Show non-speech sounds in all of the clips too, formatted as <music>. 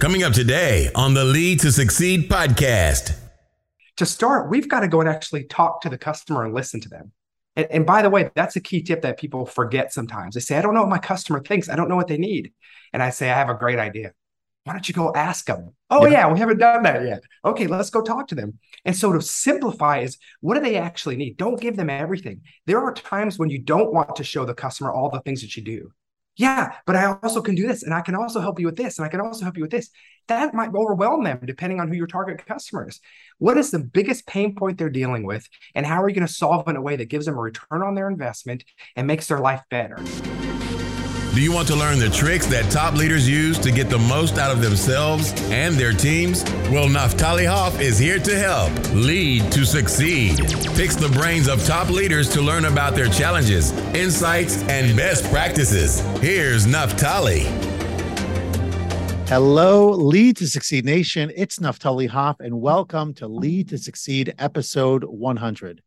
Coming up today on the Lead to Succeed podcast. To start, we've got to go and actually talk to the customer and listen to them. And, and, by the way, that's a key tip that people forget sometimes. They say, I don't know what my customer thinks. I don't know what they need. And I say, I have a great idea. Why don't you go ask them? Oh, yeah, yeah we haven't done that yet. Okay, let's go talk to them. And so to simplify is what do they actually need? Don't give them everything. There are times when you don't want to show the customer all the things that you do. Yeah, but I also can do this and I can also help you with this and I can also help you with this. That might overwhelm them depending on who your target customer is. What is the biggest pain point they're dealing with and how are you going to solve it in a way that gives them a return on their investment and makes their life better? Do you want to learn the tricks that top leaders use to get the most out of themselves and their teams? Well, Naftali Hoff is here to help lead to succeed. Picks the brains of top leaders to learn about their challenges, insights, and best practices. Here's Naftali. Hello, Lead to Succeed Nation. It's Naftali Hoff, and welcome to Lead to Succeed episode 100.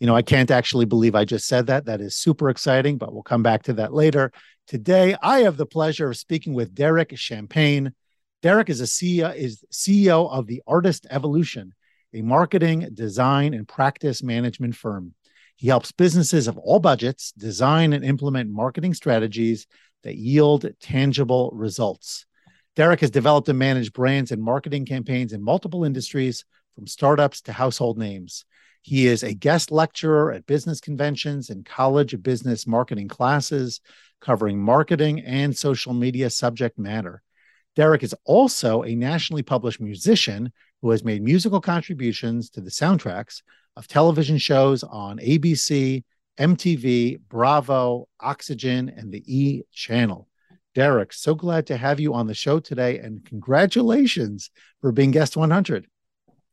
You know, I can't actually believe I just said that. That is super exciting, but we'll come back to that later. Today, I have the pleasure of speaking with Derek Champagne. Derek is a CEO, is CEO of the Artist Evolution, a marketing, design, and practice management firm. He helps businesses of all budgets design and implement marketing strategies that yield tangible results. Derek has developed and managed brands and marketing campaigns in multiple industries, from startups to household names. He is a guest lecturer at business conventions and college of business marketing classes, covering marketing and social media subject matter. Derek is also a nationally published musician who has made musical contributions to the soundtracks of television shows on ABC, MTV, Bravo, Oxygen, and the E Channel. Derek, so glad to have you on the show today, and congratulations for being guest 100.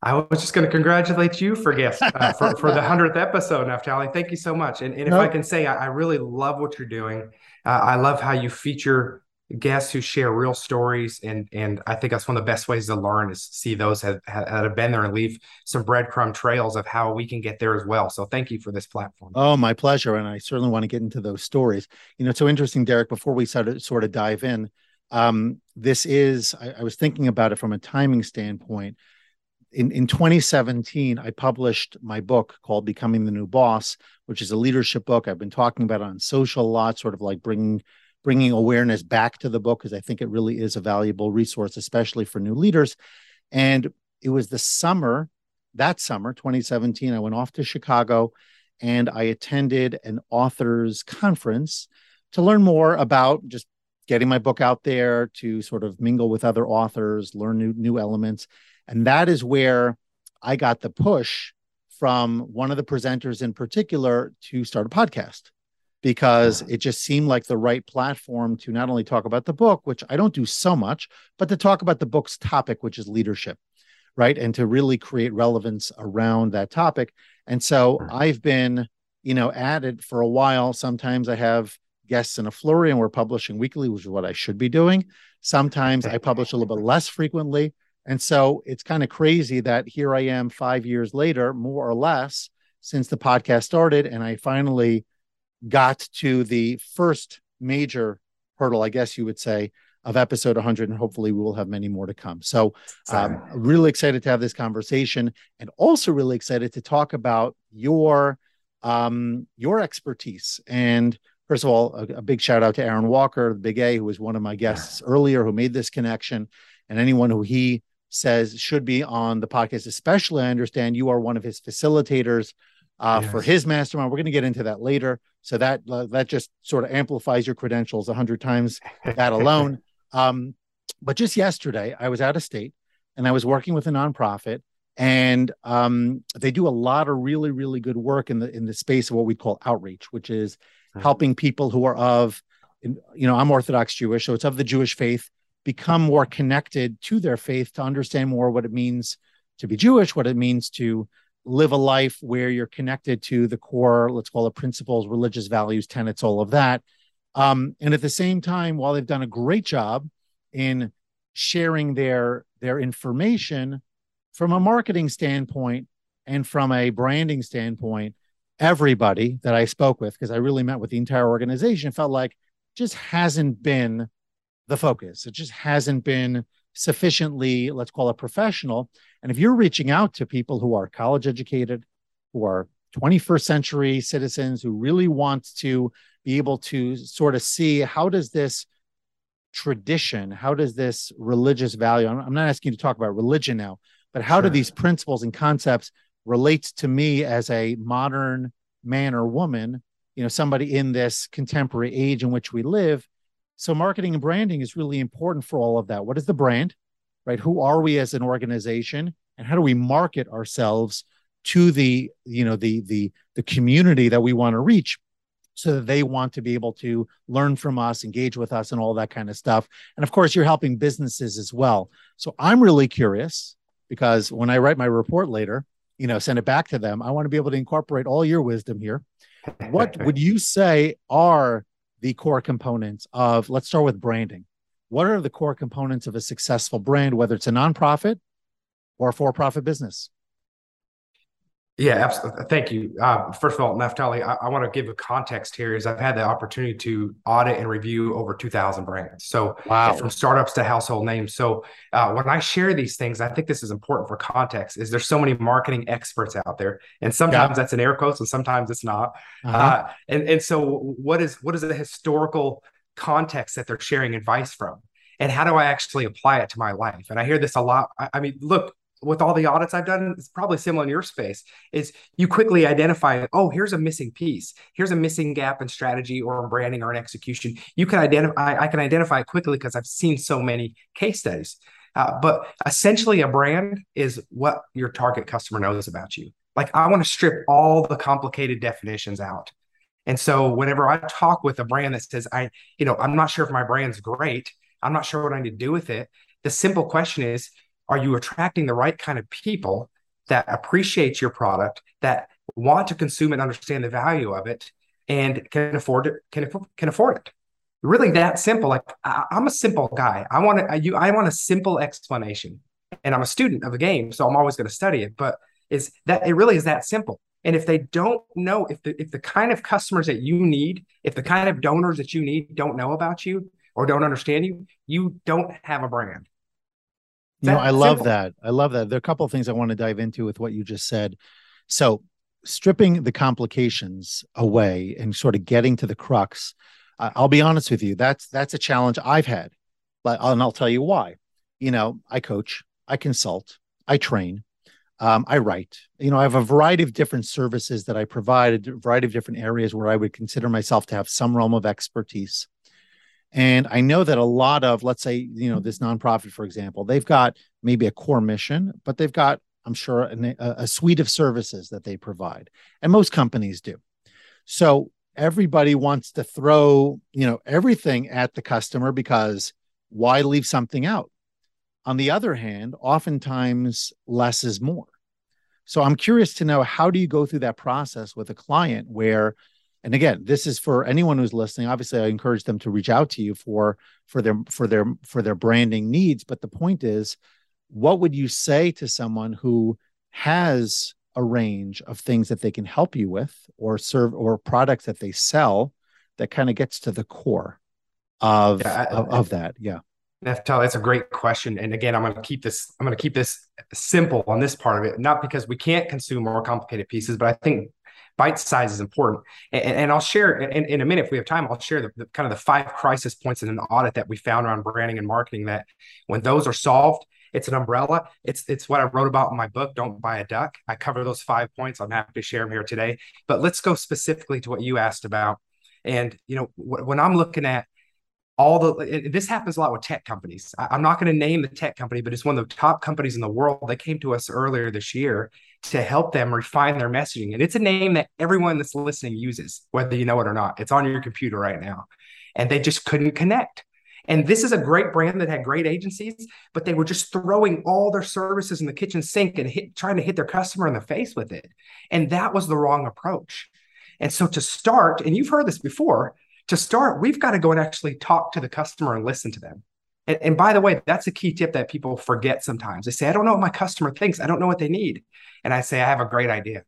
I was just going to congratulate you for guest uh, for, for the hundredth episode, Naftali. Thank you so much. And, and if nope. I can say, I, I, really love what you're doing. Uh, I love how you feature guests who share real stories, and and I think that's one of the best ways to learn is see those that, that have been there and leave some breadcrumb trails of how we can get there as well. So thank you for this platform. Oh, my pleasure, and I certainly want to get into those stories. You know, it's so interesting, Derek. Before we sort of sort of dive in, um, this is I, I was thinking about it from a timing standpoint in, in 2017, I published my book called Becoming the New Boss, which is a leadership book. I've been talking about it on social a lot, sort of like bringing bringing awareness back to the book because I think it really is a valuable resource, especially for new leaders. And it was the summer, that summer, 2017, I went off to Chicago and I attended an authors conference to learn more about just getting my book out there, to sort of mingle with other authors, learn new new elements. And that is where I got the push from one of the presenters in particular to start a podcast because it just seemed like the right platform to not only talk about the book, which I don't do so much, but to talk about the book's topic, which is leadership, right? And to really create relevance around that topic. And so I've been, you know, at it for a while. Sometimes I have guests in a flurry and we're publishing weekly, which is what I should be doing. Sometimes I publish a little bit less frequently. And so it's kind of crazy that here I am five years later, more or less, since the podcast started. And I finally got to the first major hurdle, I guess you would say, of episode 100. And hopefully we will have many more to come. So um, really excited to have this conversation and also really excited to talk about your um, your expertise. And first of all, a, a big shout out to Aaron Walker, the big A, who was one of my guests earlier, who made this connection, and anyone who he says should be on the podcast. Especially, I understand you are one of his facilitators uh, yes. for his mastermind. We're going to get into that later. So that uh, that just sort of amplifies your credentials a hundred times that alone. <laughs> um, but just yesterday, I was out of state and I was working with a nonprofit, and um, they do a lot of really really good work in the in the space of what we call outreach, which is mm-hmm. helping people who are of you know i'm orthodox jewish so it's of the jewish faith become more connected to their faith to understand more what it means to be Jewish, what it means to live a life where you're connected to the core, let's call it principles, religious values, tenets, all of that. Um, and at the same time, while they've done a great job in sharing their their information from a marketing standpoint and from a branding standpoint, everybody that I spoke with, because I really met with the entire organization, felt like just hasn't been the focus. It just hasn't been sufficiently, let's call it professional. And if you're reaching out to people who are college educated, who are 21st century citizens who really want to be able to sort of see how does this tradition, how does this religious value, I'm not asking you to talk about religion now, but how sure. do these principles and concepts relate to me as a modern man or woman, you know, somebody in this contemporary age in which we live? So marketing and branding is really important for all of that. What is the brand? Right? Who are we as an organization? And how do we market ourselves to the, you know, the the the community that we want to reach so that they want to be able to learn from us, engage with us, and all that kind of stuff. And of course, you're helping businesses as well. So I'm really curious because when I write my report later, you know, send it back to them, I want to be able to incorporate all your wisdom here. What would you say are the core components of, let's start with branding. What are the core components of a successful brand, whether it's a nonprofit or a for profit business? Yeah, absolutely. Thank you. Uh, first of all, Naftali, I, I want to give a context here. Is I've had the opportunity to audit and review over 2,000 brands. So, wow. from startups to household names. So, uh, when I share these things, I think this is important for context. Is there's so many marketing experts out there, and sometimes yeah. that's an air quotes, and sometimes it's not. Uh-huh. Uh, and and so, what is what is the historical context that they're sharing advice from? And how do I actually apply it to my life? And I hear this a lot. I, I mean, look, with all the audits I've done, it's probably similar in your space, is you quickly identify, oh, here's a missing piece. Here's a missing gap in strategy or in branding or in execution. You can identify, I can identify quickly because I've seen so many case studies. Uh, but essentially, a brand is what your target customer knows about you. Like, I want to strip all the complicated definitions out. And so, whenever I talk with a brand that says, I, you know, I'm not sure if my brand's great, I'm not sure what I need to do with it. The simple question is, are you attracting the right kind of people that appreciate your product that want to consume and understand the value of it and can afford it can, can afford it? Really that simple like I, am a simple guy. I want to you i want a simple explanation. And i'm a student of a game so i'm always going to study it but is that it really is that simple. And if they don't know if the if the kind of customers that you need if the kind of donors that you need don't know about you or don't understand you you don't have a brand you know, I love simple. that. I love that. There are a couple of things I want to dive into with what you just said. So, stripping the complications away and sort of getting to the crux. Uh, I'll be honest with you. That's that's a challenge I've had, but and I'll tell you why. You know, I coach, I consult, I train, um, I write. You know, I have a variety of different services that I provide, a variety of different areas where I would consider myself to have some realm of expertise. And I know that a lot of, let's say, you know, this nonprofit, for example, they've got maybe a core mission, but they've got, I'm sure, a, a suite of services that they provide. And most companies do. So everybody wants to throw, you know, everything at the customer because why leave something out? On the other hand, oftentimes less is more. So I'm curious to know how do you go through that process with a client where and again this is for anyone who's listening. Obviously i encourage them to reach out to you for for their for their for their branding needs. But the point is what would you say to someone who has a range of things that they can help you with or serve or products that they sell that kind of gets to the core of yeah, I, of, of, that? Yeah. Naftali, that's a great question. And again, I'm going to keep this, I'm going to keep this simple on this part of it, not because we can't consume more complicated pieces, but I think bite size is important. And, and I'll share in, in, a minute if we have time. I'll share the, the, kind of the five crisis points in an audit that we found around branding and marketing. That when those are solved, it's an umbrella. It's it's what I wrote about in my book. Don't buy a duck. I cover those five points. I'm happy to share them here today. But let's go specifically to what you asked about. And you know, when I'm looking at all the this happens a lot with tech companies. I, am not going to name the tech company, but it's one of the top companies in the world. that came to us earlier this year to help them refine their messaging, and it's a name that everyone that's listening uses, whether you know it or not. It's on your computer right now, and they just couldn't connect. And this is a great brand that had great agencies, but they were just throwing all their services in the kitchen sink and hit, trying to hit their customer in the face with it. And that was the wrong approach. And so to start, and you've heard this before, to start, we've got to go and actually talk to the customer and listen to them. And, and, by the way, that's a key tip that people forget sometimes. They say, I don't know what my customer thinks. I don't know what they need. And I say, I have a great idea.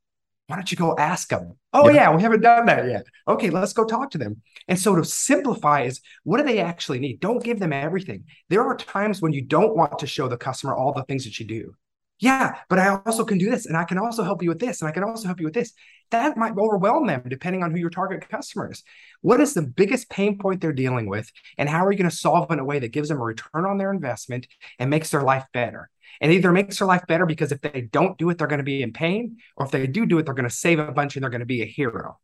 why don't you go ask them? Oh, yeah. yeah, we haven't done that yet. Okay, let's go talk to them. And so to simplify is what do they actually need? Don't give them everything. There are times when you don't want to show the customer all the things that you do. Yeah, but I also can do this and I can also help you with this and I can also help you with this. That might overwhelm them depending on who your target customer is. What is the biggest pain point they're dealing with and how are you going to solve it in a way that gives them a return on their investment and makes their life better? and either makes their life better because if they don't do it, they're going to be in pain, or if they do do it, they're going to save a bunch and they're going to be a hero,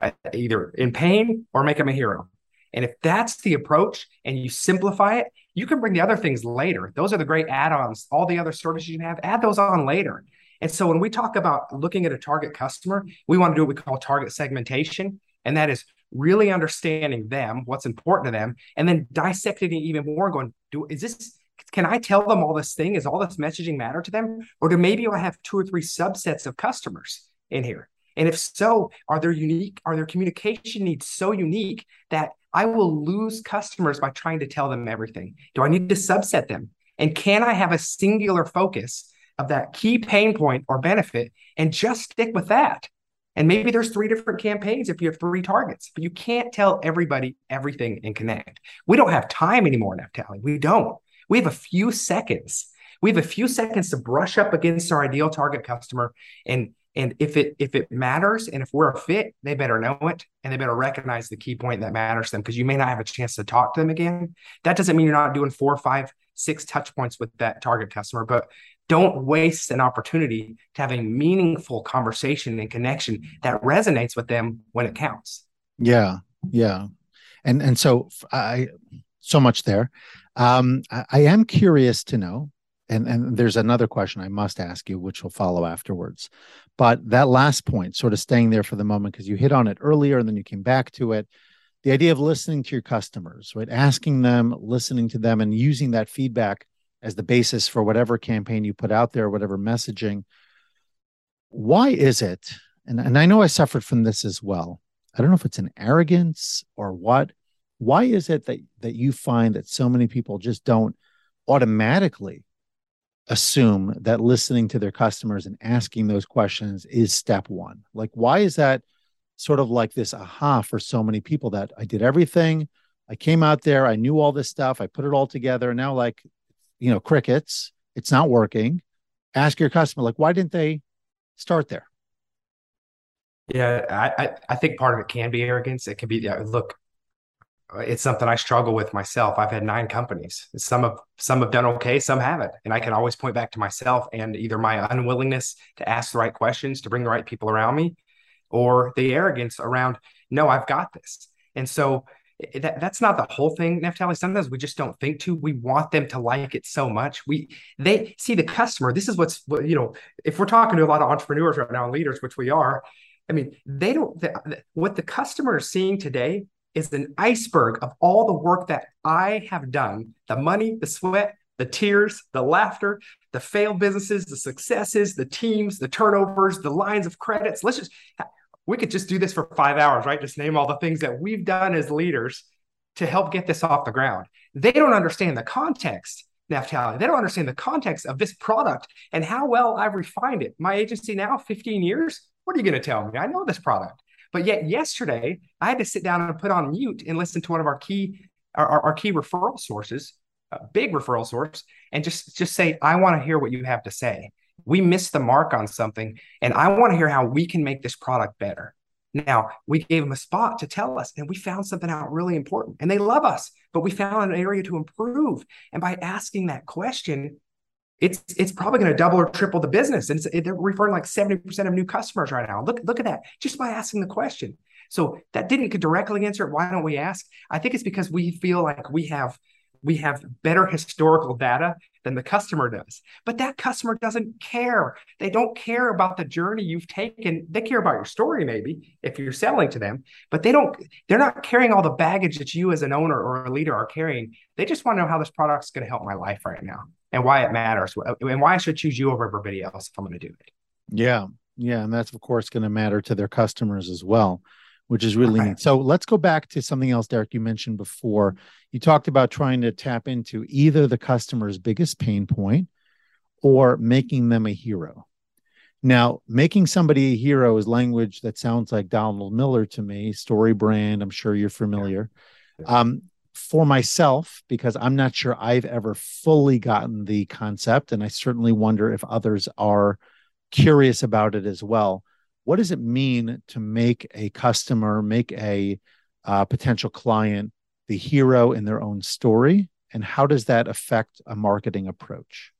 uh, either in pain or make them a hero. And if that's the approach and you simplify it, you can bring the other things later. Those are the great add ons. All the other services you have, add those on later. And so when we talk about looking at a target customer, we want to do what we call target segmentation. And that is really understanding them, what's important to them, and then dissecting it even more, going, do is this can I tell them all this thing? Is all this messaging matter to them? Or do maybe I have two or three subsets of customers in here? And if so, are their unique, are their communication needs so unique that I will lose customers by trying to tell them everything? Do I need to subset them? And can I have a singular focus of that key pain point or benefit and just stick with that? And maybe there's three different campaigns if you have three targets, but you can't tell everybody everything and connect. We don't have time anymore, Naftali. We don't. We have a few seconds. We have a few seconds to brush up against our ideal target customer. And and if it if it matters and if we're a fit, they better know it and they better recognize the key point that matters to them because you may not have a chance to talk to them again. That doesn't mean you're not doing four, five, six touch points with that target customer, but don't waste an opportunity to have a meaningful conversation and connection that resonates with them when it counts. Yeah, yeah, and and so I so much there. Um, I, I am curious to know, and and there's another question I must ask you, which will follow afterwards. But that last point, sort of staying there for the moment, because you hit on it earlier and then you came back to it. The idea of listening to your customers, right? Asking them, listening to them, and using that feedback as the basis for whatever campaign you put out there, whatever messaging. Why is it? And, and I know I suffered from this as well. I don't know if it's an arrogance or what, why is it that that you find that so many people just don't automatically assume that listening to their customers and asking those questions is step one. Like why is that sort of like this aha for so many people that i did everything i came out there i knew all this stuff i put it all together and now like you know crickets it's not working. Ask your customer like why didn't they start there? Yeah i i think part of it can be arrogance. It can be yeah, look it's something I struggle with myself. I've had nine companies. Some have some have done okay, some haven't, and I can always point back to myself and either my unwillingness to ask the right questions to bring the right people around me, or the arrogance around no, I've got this. And so eh, eh, that, that's not the whole thing, Naftali. Sometimes we just don't think to. We want them to like it so much. We they see the customer. This is what's you know. If we're talking to a lot of entrepreneurs right now, leaders, which we are, I mean, they don't. The, what the customer is seeing today is an iceberg of all the work that I have done the money, the sweat, the tears, the laughter, the failed businesses, the successes, the teams, the turnovers, the lines of credits. Let's just, we could just do this for five hours, right? Just name all the things that we've done as leaders to help get this off the ground. They don't understand the context, Naftali. They don't understand the context of this product and how well I've refined it. My agency now, 15 years. What are you going to tell me? I know this product. But yet yesterday, I had to sit down and put on mute and listen to one of our key our, our key referral sources, a big referral source, and just just say, I want to hear what you have to say. We missed the mark on something, and I want to hear how we can make this product better. Now, we gave them a spot to tell us, and we found something out really important. And they love us, but we found an area to improve. And by asking that question, it's it's probably going to double or triple the business. And they're referring like 70% of new customers right now. Look, look at that just by asking the question. So that didn't directly answer it. Why don't we ask? I think it's because we feel like we have we have better historical data than the customer does. But that customer doesn't care. They don't care about the journey you've taken. They care about your story, maybe, if you're selling to them, but they don't, they're not carrying all the baggage that you as an owner or a leader are carrying. They just want to know how this product's going to help my life right now and why it matters and why I should choose you over everybody else if I'm going to do it. Yeah. Yeah. And that's, of course, going to matter to their customers as well, which is really neat. So let's go back to something else, Derek, you mentioned before. You talked about trying to tap into either the customer's biggest pain point or making them a hero. Now, making somebody a hero is language that sounds like Donald Miller to me, story brand. I'm sure you're familiar. Um, for myself, because I'm not sure I've ever fully gotten the concept, and I certainly wonder if others are curious about it as well. What does it mean to make a customer, make a uh, potential client the hero in their own story? And how does that affect a marketing approach?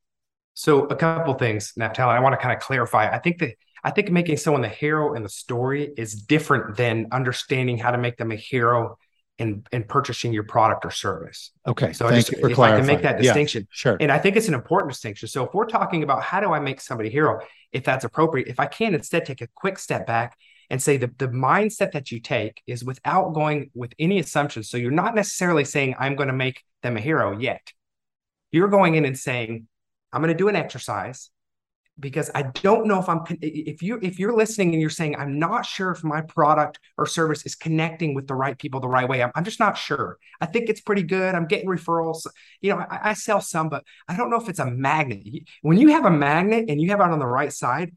So a couple things, Naftali, I want to kind of clarify. I think that I think making someone the hero in the story is different than understanding how to make them a hero in in purchasing your product or service. Okay. So Thank just, if clarifying. I can make that distinction. Yeah, sure. And I think it's an important distinction. So if we're talking about how do I make somebody a hero, if that's appropriate, if I can instead take a quick step back and say the, the mindset that you take is without going with any assumptions. So you're not necessarily saying I'm going to make them a hero yet. You're going in and saying, I'm going to do an exercise because I don't know if I'm if you if you're listening and you're saying I'm not sure if my product or service is connecting with the right people the right way. I'm, I'm just not sure. I think it's pretty good. I'm getting referrals. You know, I, I sell some, but I don't know if it's a magnet. When you have a magnet and you have it on the right side,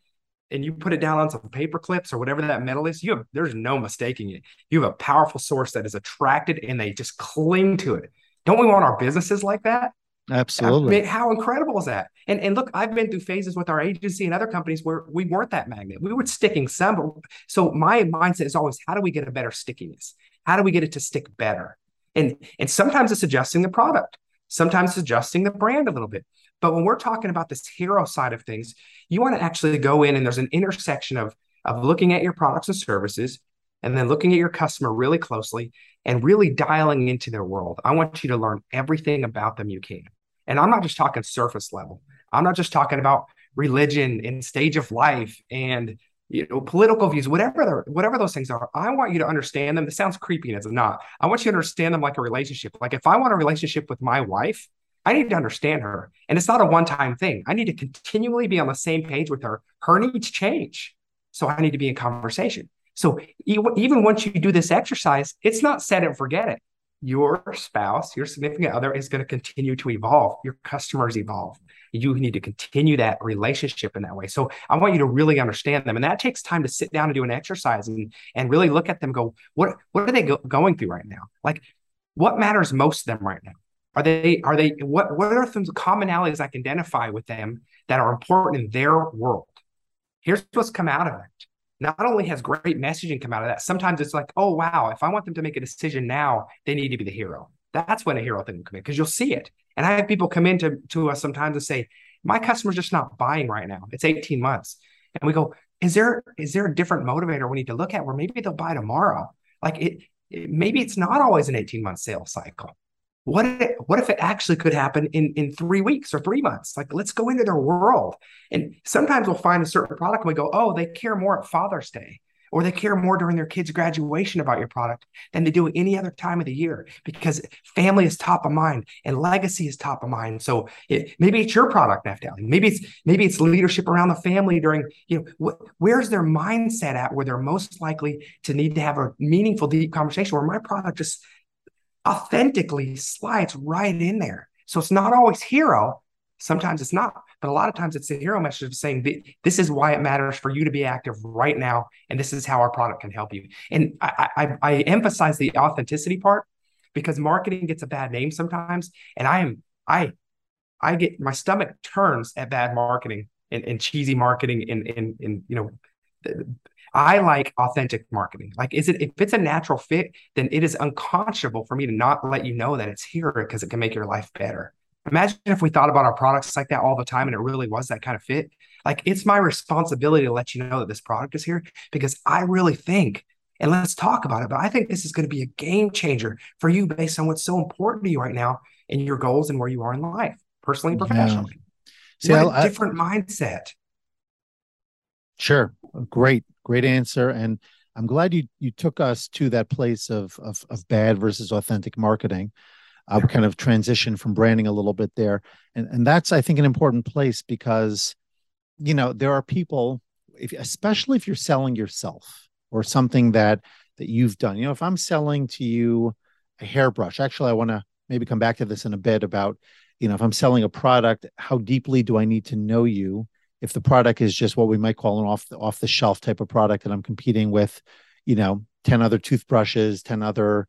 and you put it down on some paper clips or whatever that metal is, you have there's no mistaking it. You have a powerful source that is attracted and they just cling to it. Don't we want our businesses like that? Absolutely. I mean, how incredible is that? And and look, I've been through phases with our agency and other companies where we weren't that magnet. We were sticking some, but so my mindset is always how do we get a better stickiness? How do we get it to stick better? And and sometimes it's adjusting the product, sometimes adjusting the brand a little bit. But when we're talking about this hero side of things, you want to actually go in and there's an intersection of of looking at your products and services and then looking at your customer really closely and really dialing into their world. I want you to learn everything about them you can. And I'm not just talking surface level. I'm not just talking about religion and stage of life and you know political views, whatever whatever those things are. I want you to understand them. This sounds creepy, and it's not. I want you to understand them like a relationship. Like if I want a relationship with my wife, I need to understand her, and it's not a one-time thing. I need to continually be on the same page with her. Her needs change, so I need to be in conversation. So even once you do this exercise, it's not set and forget it your spouse, your significant other is going to continue to evolve. Your customers evolve. You need to continue that relationship in that way. So I want you to really understand them. And that takes time to sit down and do an exercise and, and really look at them, go, what, what are they go- going through right now? Like what matters most to them right now? Are they, are they, what, what are some commonalities I can identify with them that are important in their world? Here's what's come out of it not only has great messaging come out of that, sometimes it's like, oh, wow, if I want them to make a decision now, they need to be the hero. That's when a hero thing will come in because you'll see it. And I have people come in to, to us sometimes and say, my customer's just not buying right now. It's 18 months. And we go, is there is there a different motivator we need to look at where maybe they'll buy tomorrow? Like it, it maybe it's not always an 18 month sales cycle. What if, what if it actually could happen in, in three weeks or three months? Like, let's go into their world. And sometimes we'll find a certain product and we go, oh, they care more at Father's Day or they care more during their kids' graduation about your product than they do any other time of the year because family is top of mind and legacy is top of mind. So it, maybe it's your product, Naftali. Maybe it's maybe it's leadership around the family during you know wh- where's their mindset at where they're most likely to need to have a meaningful, deep conversation where my product just authentically slides right in there. So it's not always hero. Sometimes it's not, but a lot of times it's a hero message of saying, this is why it matters for you to be active right now. And this is how our product can help you. And I, I, I emphasize the authenticity part because marketing gets a bad name sometimes. And I am, I, I get my stomach turns at bad marketing and, and cheesy marketing and, and, and, you know, I like authentic marketing. Like, is it if it's a natural fit, then it is unconscionable for me to not let you know that it's here because it can make your life better. Imagine if we thought about our products like that all the time and it really was that kind of fit. Like, it's my responsibility to let you know that this product is here because I really think, and let's talk about it, but I think this is going to be a game changer for you based on what's so important to you right now and your goals and where you are in life, personally and professionally. Yeah. See, what I, a different I, mindset. Sure. Great great answer and i'm glad you you took us to that place of of, of bad versus authentic marketing. Uh, kind of transition from branding a little bit there and and that's i think an important place because you know there are people if especially if you're selling yourself or something that that you've done. You know if i'm selling to you a hairbrush actually i want to maybe come back to this in a bit about you know if i'm selling a product how deeply do i need to know you if the product is just what we might call an off the, off the shelf type of product and I'm competing with, you know, 10 other toothbrushes, 10 other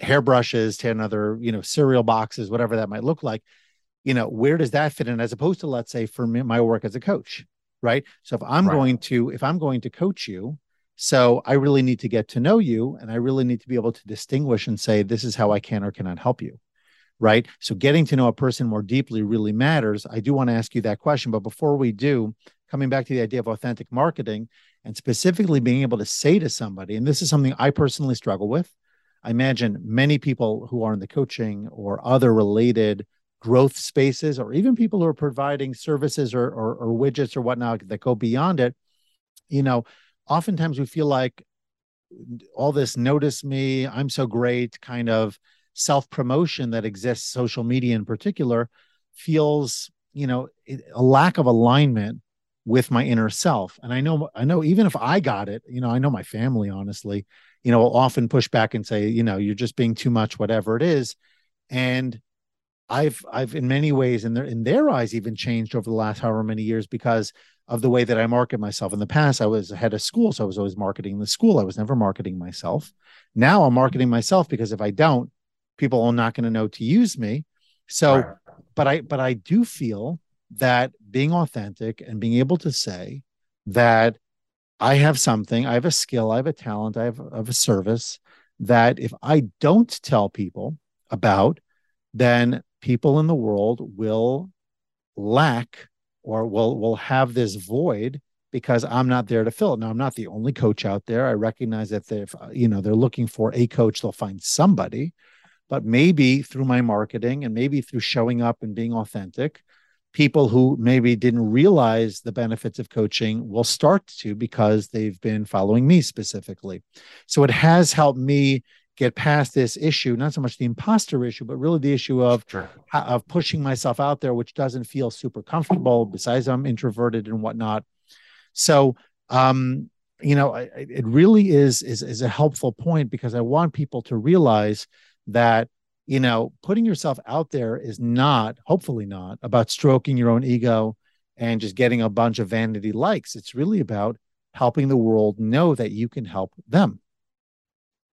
hairbrushes, 10 other, you know, cereal boxes, whatever that might look like, you know, where does that fit in as opposed to let's say for me, my work as a coach, right? So if I'm right. going to if I'm going to coach you, so I really need to get to know you and I really need to be able to distinguish and say this is how I can or cannot help you right? So getting to know a person more deeply really matters. I do want to ask you that question, but before we do, coming back to the idea of authentic marketing and specifically being able to say to somebody, and this is something I personally struggle with. I imagine many people who are in the coaching or other related growth spaces, or even people who are providing services or, or, or widgets or whatnot that go beyond it, you know, oftentimes we feel like all this notice me, I'm so great kind of self promotion that exists, social media in particular, feels you know a lack of alignment with my inner self. And I know I know even if I got it, you know, I know my family honestly, you know, will often push back and say, you know, you're just being too much, whatever it is. And I've I've in many ways in their in their eyes even changed over the last however many years because of the way that I market myself. In the past, I was head of school, so I was always marketing the school. I was never marketing myself. Now I'm marketing myself because if I don't, people are not going to know to use me. So, right. but I, but I do feel that being authentic and being able to say that I have something, I have a skill, I have a talent, I have, I have a service that if I don't tell people about, then people in the world will lack or will will have this void because I'm not there to fill it. Now I'm not the only coach out there. I recognize that if you know they're looking for a coach, they'll find somebody but maybe through my marketing and maybe through showing up and being authentic people who maybe didn't realize the benefits of coaching will start to because they've been following me specifically so it has helped me get past this issue not so much the imposter issue but really the issue of sure. of pushing myself out there which doesn't feel super comfortable besides i'm introverted and whatnot so um you know it really is is is a helpful point because i want people to realize that you know putting yourself out there is not hopefully not about stroking your own ego and just getting a bunch of vanity likes. It's really about helping the world know that you can help them.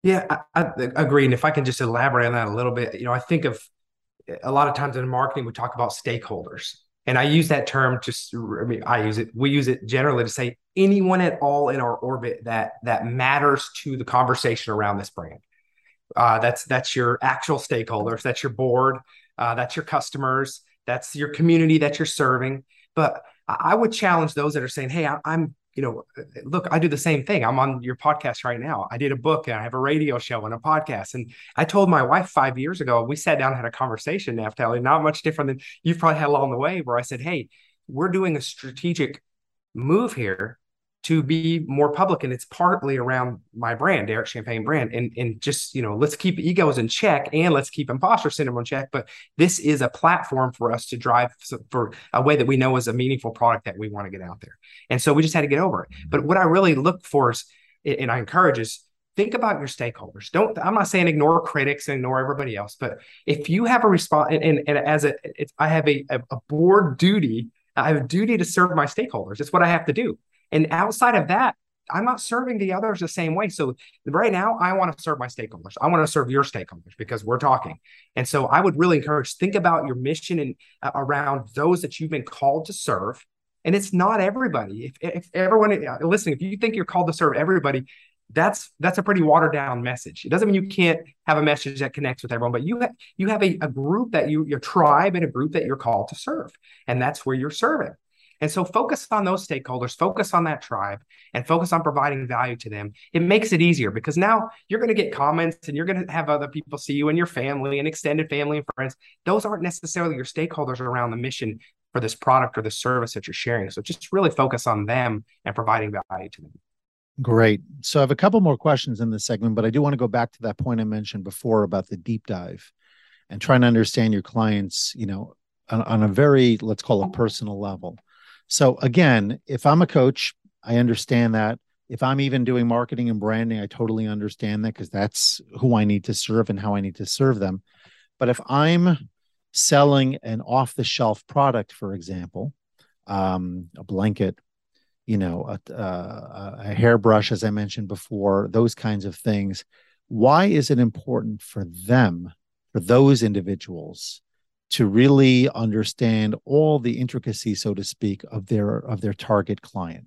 Yeah I, I agree. And if i can just elaborate on that a little bit you know i think of a lot of times in marketing we talk about stakeholders. And i use that term to i mean i use it we use it generally to say anyone at all in our orbit that that matters to the conversation around this brand uh, that's that's your actual stakeholders. That's your board. Uh, that's your customers. That's your community that you're serving. But I would challenge those that are saying, "Hey, I, I'm you know, look, I do the same thing. I'm on your podcast right now. I did a book and I have a radio show and a podcast. And I told my wife five years ago, we sat down and had a conversation, Naftali, not much different than you've probably had along the way, where I said, Hey, we're doing a strategic move here to be more public and it's partly around my brand derek champagne brand and and just you know let's keep egos in check and let's keep imposter syndrome in check but this is a platform for us to drive for a way that we know is a meaningful product that we want to get out there. And so we just had to get over it. But what i really look for is and i encourage is think about your stakeholders. Don't i'm not saying ignore critics and ignore everybody else but if you have a response and, and, and as a i have a, a board duty i have a duty to serve my stakeholders. It's what i have to do and outside of that, I'm not serving the others the same way. So right now, I want to serve my stakeholders. I want to serve your stakeholders because we're talking. And so I would really encourage think about your mission and uh, around those that you've been called to serve. And it's not everybody. If, if everyone uh, listening, if you think you're called to serve everybody, that's that's a pretty watered down message. It doesn't mean you can't have a message that connects with everyone, but you have you have a, a group that you your tribe and a group that you're called to serve, and that's where you're serving. And so focus on those stakeholders, focus on that tribe, and focus on providing value to them. It makes it easier because now you're going to get comments and you're going to have other people see you and your family and extended family and friends. Those aren't necessarily your stakeholders around the mission for this product or the service that you're sharing. So just really focus on them and providing value to them. Great. So I have a couple more questions in this segment, but I do want to go back to that point I mentioned before about the deep dive and trying to understand your clients, you know, on, on a very, let's call it personal level. So again, if I'm a coach, I understand that. If I'm even doing marketing and branding, I totally understand that because that's who I need to serve and how I need to serve them. But if I'm selling an off the shelf product, for example, um, a blanket, you know, a, a, a hairbrush, as I mentioned before, those kinds of things. Why is it important for them, for those individuals, to really understand all the intricacies, so to speak, of their of their target client?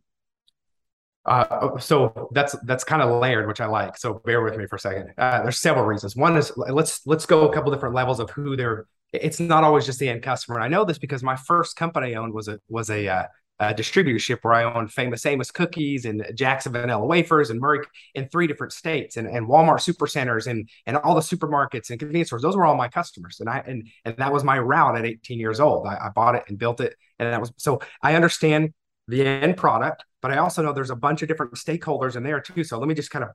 Uh, so that's that's kind of layered, which I like. So bear with me for a second. Uh, there's several reasons. One is let's let's go a couple different levels of who they're. It's not always just the end customer. And I know this because my first company I owned was a was a, uh, a distributorship where I owned Famous Amos cookies and Jackson Vanilla wafers and Murray in three different states and, and Walmart supercenters and and all the supermarkets and convenience stores. Those were all my customers, and I and and that was my route at 18 years old. I, I bought it and built it, and that was so I understand the end product, but I also know there's a bunch of different stakeholders in there too. So let me just kind of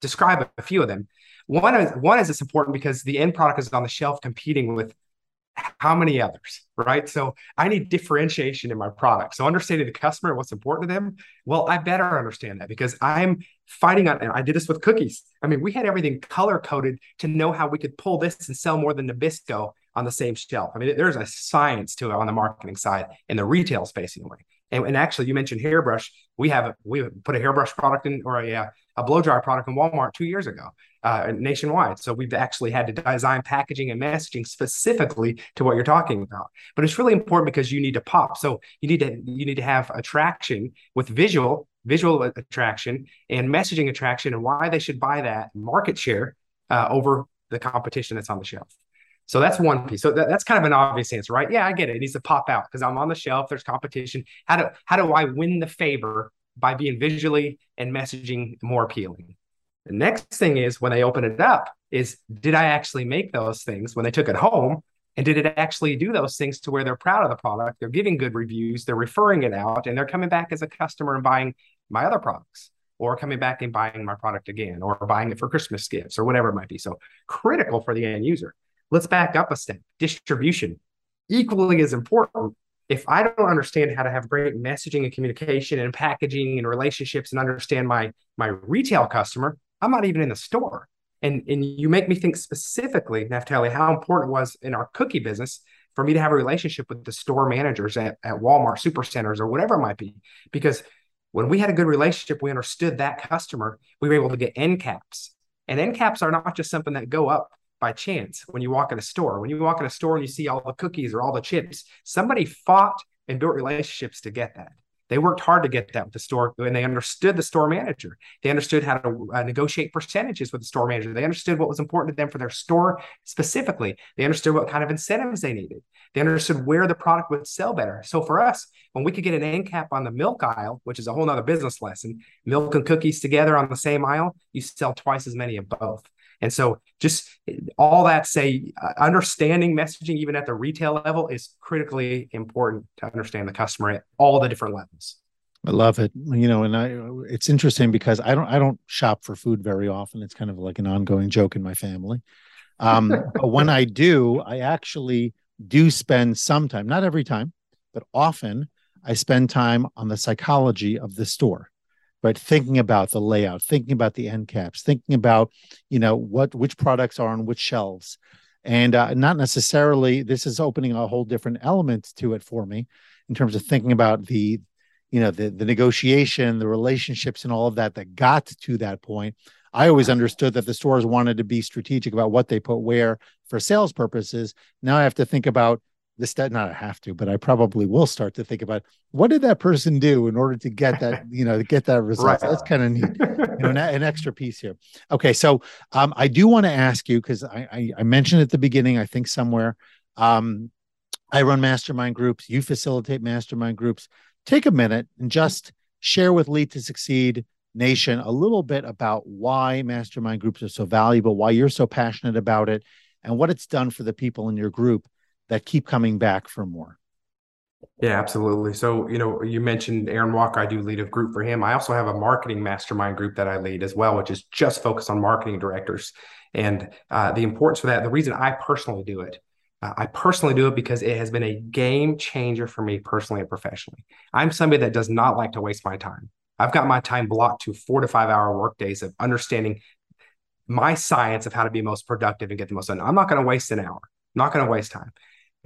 describe a few of them. One is one is it's important because the end product is on the shelf competing with how many others, right? So I need differentiation in my product. So understanding the customer, what's important to them, well, I better understand that because I'm fighting on. I did this with cookies. I mean, we had everything color coded to know how we could pull this and sell more than Nabisco on the same shelf. I mean, there's a science to it on the marketing side in the retail space anyway. And, and actually, you mentioned hairbrush. We have we put a hairbrush product in or a a blow dryer product in Walmart two years ago, uh, nationwide. So we've actually had to design packaging and messaging specifically to what you're talking about. But it's really important because you need to pop. So you need to you need to have attraction with visual visual attraction and messaging attraction and why they should buy that market share uh, over the competition that's on the shelf. So that's one piece. So that, that's kind of an obvious answer, right? Yeah, I get it. It needs to pop out because I'm on the shelf. There's competition. How do how do I win the favor by being visually and messaging more appealing? The next thing is when they open it up, is did I actually make those things when they took it home? And did it actually do those things to where they're proud of the product? They're giving good reviews, they're referring it out, and they're coming back as a customer and buying my other products, or coming back and buying my product again, or buying it for Christmas gifts, or whatever it might be. So critical for the end user. Let's back up a step. Distribution, equally as important. If I don't understand how to have great messaging and communication and packaging and relationships and understand my my retail customer, I'm not even in the store. And and you make me think specifically, Naftali, how important it was in our cookie business for me to have a relationship with the store managers at, at Walmart supercenters or whatever it might be. Because when we had a good relationship, we understood that customer, we were able to get end caps. And end caps are not just something that go up by chance when you walk in a store. When you walk in a store and you see all the cookies or all the chips, somebody fought and built relationships to get that. They worked hard to get that with the store and they understood the store manager. They understood how to uh, negotiate percentages with the store manager. They understood what was important to them for their store specifically. They understood what kind of incentives they needed. They understood where the product would sell better. So for us, when we could get an end cap on the milk aisle, which is a whole nother business lesson, milk and cookies together on the same aisle, you sell twice as many of both. And so, just all that say, uh, understanding messaging, even at the retail level, is critically important to understand the customer at all the different levels. I love it. You know, and I it's interesting because I don't I don't shop for food very often. It's kind of like an ongoing joke in my family. Um, <laughs> but when I do, I actually do spend some time, not every time, but often I spend time on the psychology of the store but thinking about the layout thinking about the end caps thinking about you know what which products are on which shelves. And uh, not necessarily this is opening a whole different element to it for me in terms of thinking about the you know the the negotiation the relationships and all of that that got to that point. I always understood that the stores wanted to be strategic about what they put where for sales purposes. Now i have to think about this not I have to, but I probably will start to think about what did that person do in order to get that, <laughs> you know, to get that result. Right. That's kind of neat, you know, an, an, <laughs> extra piece here. Okay, so um, I do want to ask you because I, I, I mentioned at the beginning, I think somewhere, um, I run mastermind groups. You facilitate mastermind groups. Take a minute and just share with Lead to Succeed Nation a little bit about why mastermind groups are so valuable, why you're so passionate about it, and what it's done for the people in your group that keep coming back for more. Yeah, absolutely. So, you know, you mentioned Aaron Walker. I do lead a group for him. I also have a marketing mastermind group that I lead as well, which is just focused on marketing directors. And uh, the importance for that, the reason I personally do it, uh, I personally do it because it has been a game changer for me personally and professionally. I'm somebody that does not like to waste my time. I've got my time blocked to four to five hour work days of understanding my science of how to be most productive and get the most done. I'm not going to waste an hour. I'm not going to waste time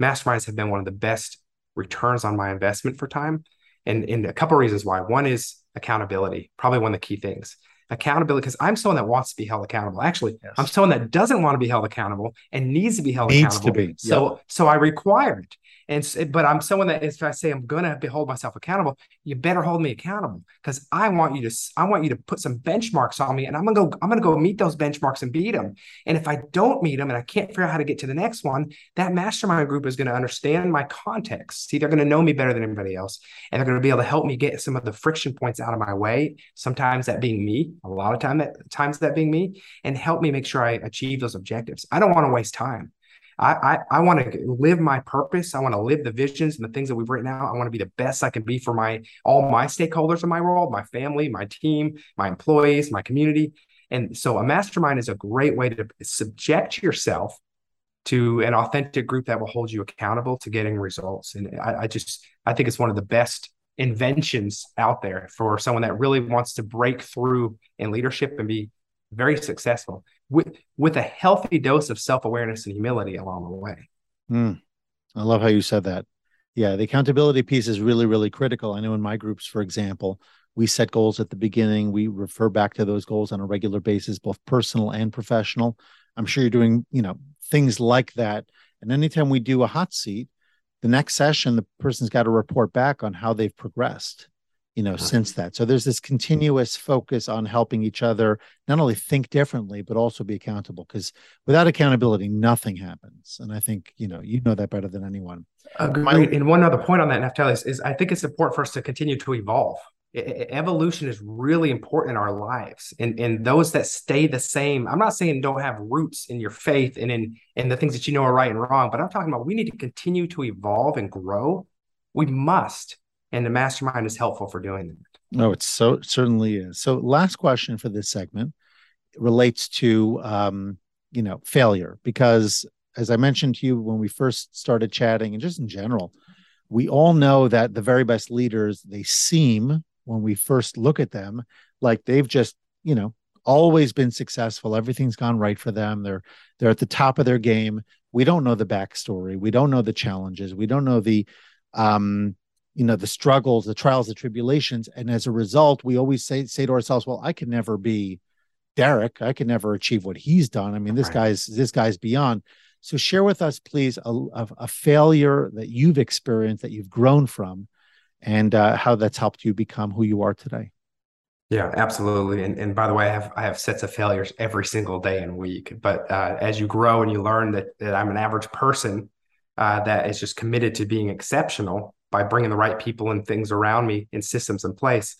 masterminds have been one of the best returns on my investment for time. And, and a couple of reasons why. One is accountability, probably one of the key things accountability because I'm someone that wants to be held accountable. Actually, yes. I'm someone that doesn't want to be held accountable and needs to be held needs accountable. To be. So yep. so I require it. And but I'm someone that if I say I'm gonna hold myself accountable, you better hold me accountable because I want you to I want you to put some benchmarks on me, and I'm gonna go I'm gonna go meet those benchmarks and beat them. And if I don't meet them and I can't figure out how to get to the next one, that mastermind group is gonna understand my context. See, they're gonna know me better than anybody else, and they're gonna be able to help me get some of the friction points out of my way. Sometimes that being me, a lot of time that times that being me, and help me make sure I achieve those objectives. I don't want to waste time. I, I, I want to live my purpose. I want to live the visions and the things that we've written out. I want to be the best I can be for my all my stakeholders in my world, my family, my team, my employees, my community. And so a mastermind is a great way to subject yourself to an authentic group that will hold you accountable to getting results. And I, I just I think it's one of the best inventions out there for someone that really wants to break through in leadership and be very successful with with a healthy dose of self-awareness and humility along the way. Mm, I love how you said that. Yeah, the accountability piece is really, really critical. I know in my groups, for example, we set goals at the beginning. We refer back to those goals on a regular basis, both personal and professional. I'm sure you're doing, you know, things like that. And anytime we do a hot seat, the next session, the person's got to report back on how they've progressed you know uh-huh. since that. So there's this continuous focus on helping each other not only think differently but also be accountable because without accountability nothing happens. And i think you know you know that better than anyone. Agreed. My, and one other point on that Naftali is, is i think it's important for us to continue to evolve evolution is really important in our lives and and those that stay the same i'm not saying don't have roots in your faith and in in the things that you know are right and wrong but i'm talking about we need to continue to evolve and grow we must and the mastermind is helpful for doing that. No, it so certainly is. So, last question for this segment relates to um, you know failure because, as I mentioned to you when we first started chatting, and just in general, we all know that the very best leaders they seem when we first look at them like they've just you know always been successful. Everything's gone right for them. They're they're at the top of their game. We don't know the backstory. We don't know the challenges. We don't know the um you know the struggles the trials the tribulations. And as a result we always say say to ourselves well i can never be derek. I can never achieve what he's done. I mean this right. guy's this guy's beyond. So share with us please a, a, a, failure that you've experienced that you've grown from and uh, how that's helped you become who you are today. Yeah absolutely. And, and by the way i have i have sets of failures every single day and week. But uh, as you grow and you learn that, that i'm an average person uh, that is just committed to being exceptional by bringing the right people and things around me and systems in place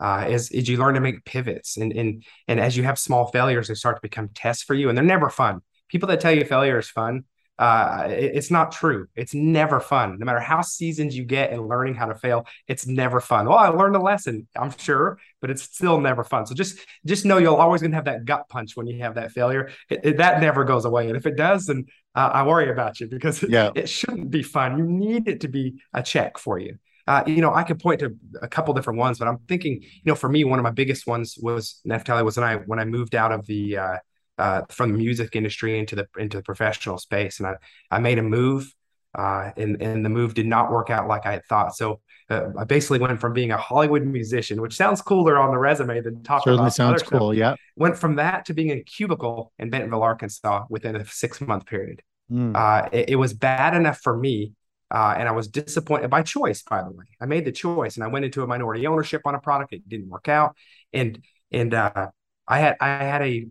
uh, is, is you learn to make pivots. And, and and as you have small failures they start to become tests for you and they're never fun. People that tell you failure is fun uh, it, it's not true it's never fun no matter how seasoned you get in learning how to fail it's never fun well i learned a lesson i'm sure but it's still never fun so just just know you'll always gonna have that gut punch when you have that failure it, it, that never goes away and if it does then uh, I worry about you because <laughs> yeah. it, shouldn't be fun. You need it to be a check for you. Uh, you know, I could point to a couple different ones, but I'm thinking, you know, for me, one of my biggest ones was Naftali was when I when I moved out of the uh, uh, from the music industry into the into the professional space, and I I made a move, uh, and and the move did not work out like I had thought. So uh, I basically went from being a Hollywood musician, which sounds cooler on the resume than talking about. Certainly sounds cool. Stuff. Yeah. Went from that to being in a cubicle in Bentonville, Arkansas within a six month period. Mm. Uh, it, it, was bad enough for me. Uh, and I was disappointed by choice, by the way. I made the choice and I went into a minority ownership on a product. It didn't work out. And, and, uh, I had, I had a,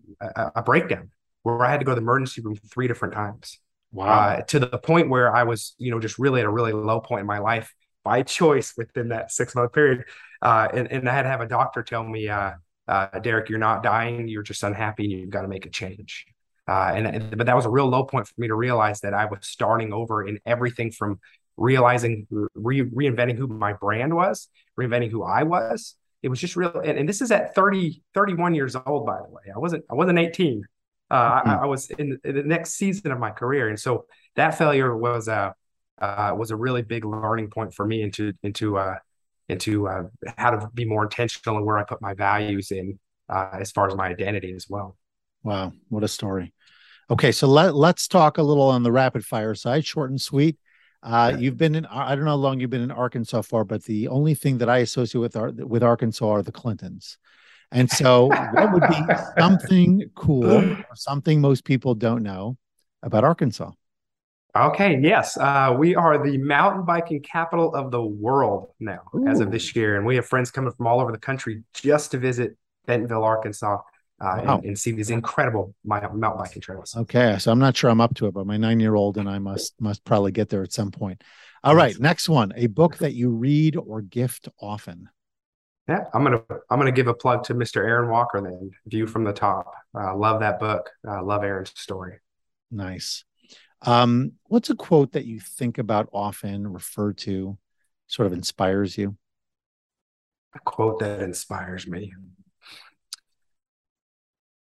a, breakdown where I had to go to the emergency room three different times. Wow. Uh, to the point where I was, you know, just really at a really low point in my life by <laughs> choice within that six month period. Uh, and, and I had to have a doctor tell me, uh, uh, Derek, you're not dying. You're just unhappy and you've got to make a change. Uh, and, and, but that was a real low point for me to realize that I was starting over in everything from realizing re, reinventing who my brand was, reinventing who I was. It was just real. And, and, this is at 30, 31 years old, by the way. I wasn't, I wasn't 18. Uh, mm-hmm. I, I, was in, in, the next season of my career. And so that failure was a, uh, was a really big learning point for me into, into, uh, into uh, how to be more intentional and where I put my values in uh, as far as my identity as well. Wow, what a story! Okay, so let let's talk a little on the rapid fire side, short and sweet. Uh, you've been in, I don't know how long you've been in Arkansas for, but the only thing that I associate with, Ar- with Arkansas are the Clintons. And so, what would be <laughs> something cool or something most people don't know about Arkansas? Okay, yes. Uh, we are the mountain biking capital of the world now, Ooh. as of this year. And we have friends coming from all over the country just to visit Bentonville, Arkansas, uh, wow. and, and, see these incredible mountain biking trails. Okay, so I'm not sure I'm up to it, but my nine year old and I must must probably get there at some point. All right, next one: a book that you read or gift often. Yeah, I'm gonna I'm gonna give a plug to Mr. Aaron Walker then. View from the top. Uh, love that book. Uh, love Aaron's story. Nice. Um, what's a quote that you think about often, refer to, sort of inspires you? A quote that inspires me.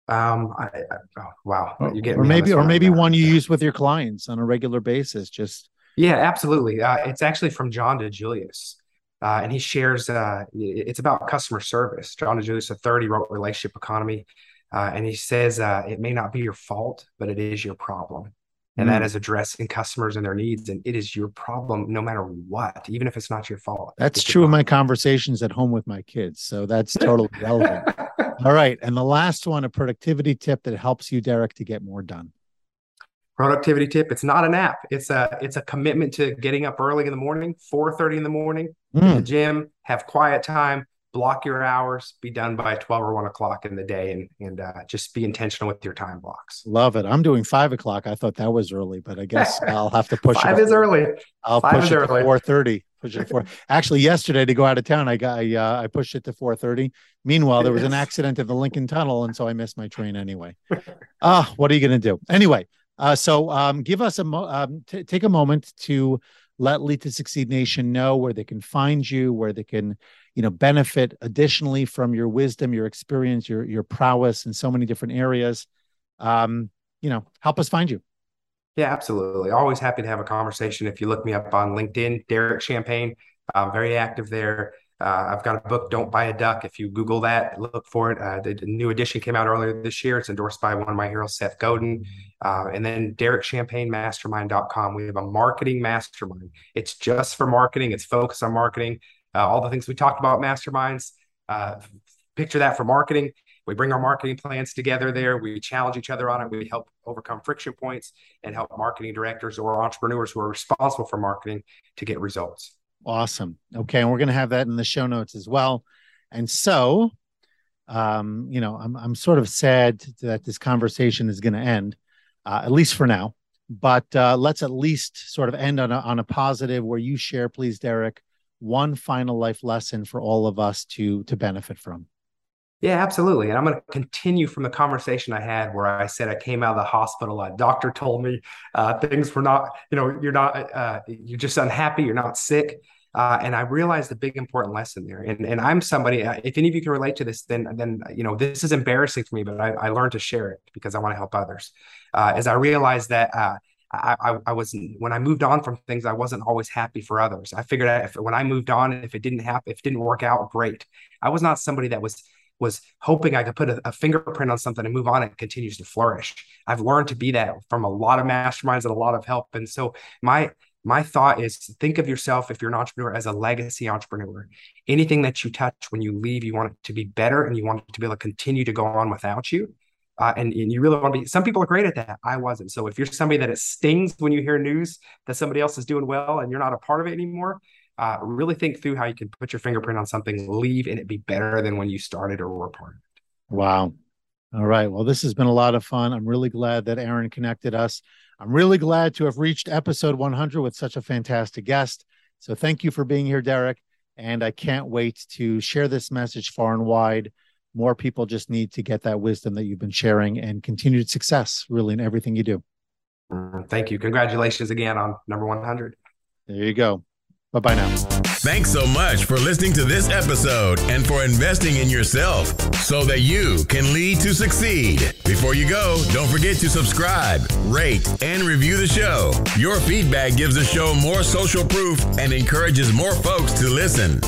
Um, I, I, oh, wow, you get or maybe or maybe one you use with your clients on a regular basis. Just yeah, absolutely. Uh, it's actually from John DiJulius. Uh, and he shares uh, it's about customer service. John DiJulius, a 30 wrote Relationship Economy. Uh, and he says uh, it may not be your fault, but it is your problem and mm. that is addressing customers and their needs and it is your problem no matter what even if it's not your fault that's true of my conversations at home with my kids so that's totally relevant <laughs> <laughs> all right and the last one a productivity tip that helps you derek to get more done productivity tip it's not an app it's a it's a commitment to getting up early in the morning 4 30 in the morning mm. in the gym have quiet time block your hours, be done by 12 or 1 o'clock in the day, and, and uh, just be intentional with your time blocks. Love it. I'm doing 5 o'clock. I thought that was early, but I guess <laughs> I'll have to push Five it. 5 is early. I'll Five push it early. to 4.30. Push it four. Actually, yesterday to go out of town, I got I, uh, I pushed it to 4:30. Meanwhile, there was an accident in the Lincoln Tunnel, and so I missed my train anyway. <laughs> Ah, uh, what are you going to do? Anyway, uh, so um, give us a mo- um, t- take a moment to let Lead to Succeed Nation know where they can find you, where they can you know benefit additionally from your wisdom your experience your your prowess in so many different areas um you know help us find you yeah absolutely always happy to have a conversation if you look me up on linkedin derek champagne i'm very active there uh, I've got a book, Don't Buy a Duck. If you Google that, look for it. Uh, the, new edition came out earlier this year. It's endorsed by one of my heroes, Seth Godin. Uh, and then DerekChampagneMastermind.com. We have a marketing mastermind. It's just for marketing, it's focused on marketing uh, all the things we talked about masterminds. Uh, picture that for marketing. We bring our marketing plans together there. We challenge each other on it. We help overcome friction points and help marketing directors or entrepreneurs who are responsible for marketing to get results. Awesome. Okay. And we're going to have that in the show notes as well. And so, um, you know, I'm, I'm sort of sad that this conversation is going to end, uh, at least for now. But uh, let's at least sort of end on a, on a positive where you share, please, Derek, one final life lesson for all of us to to benefit from yeah absolutely and i'm going to continue from the conversation i had where i said i came out of the hospital a doctor told me uh, things were not you know you're not uh, you're just unhappy you're not sick uh, and I realized the big important lesson there. And, and I'm somebody, uh, if any of you can relate to this, then, then, you know, this is embarrassing for me, but I, I learned to share it because I want to help others. Uh, as I realized that uh, I, I, I was when I moved on from things, I wasn't always happy for others. I figured out if when I moved on, if it didn't happen, if it didn't work out, great. I was not somebody that was was hoping I could put a, a, fingerprint on something and move on and continues to flourish. I've learned to be that from a lot of masterminds and a lot of help. And so my my thought is think of yourself if you're an entrepreneur as a legacy entrepreneur. Anything that you touch when you leave, you want it to be better and you want it to be able to continue to go on without you uh, and, and you really want to be some people are great at that i wasn't so if you're somebody that it stings when you hear news that somebody else is doing well and you're not a part of it anymore uh, really think through how you can put your fingerprint on something leave and it be better than when you started or were part of it wow all right well this has been a lot of fun i'm really glad that aaron connected us i'm really glad to have reached episode 100 with such a fantastic guest so thank you for being here derek and i can't wait to share this message far and wide more people just need to get that wisdom that you've been sharing and continued success really in everything you do. Thank you. Congratulations again on number 100. There you go. Bye bye now. Thanks so much for listening to this episode and for investing in yourself so that you can lead to succeed. Before you go, don't forget to subscribe, rate, and review the show. Your feedback gives the show more social proof and encourages more folks to listen.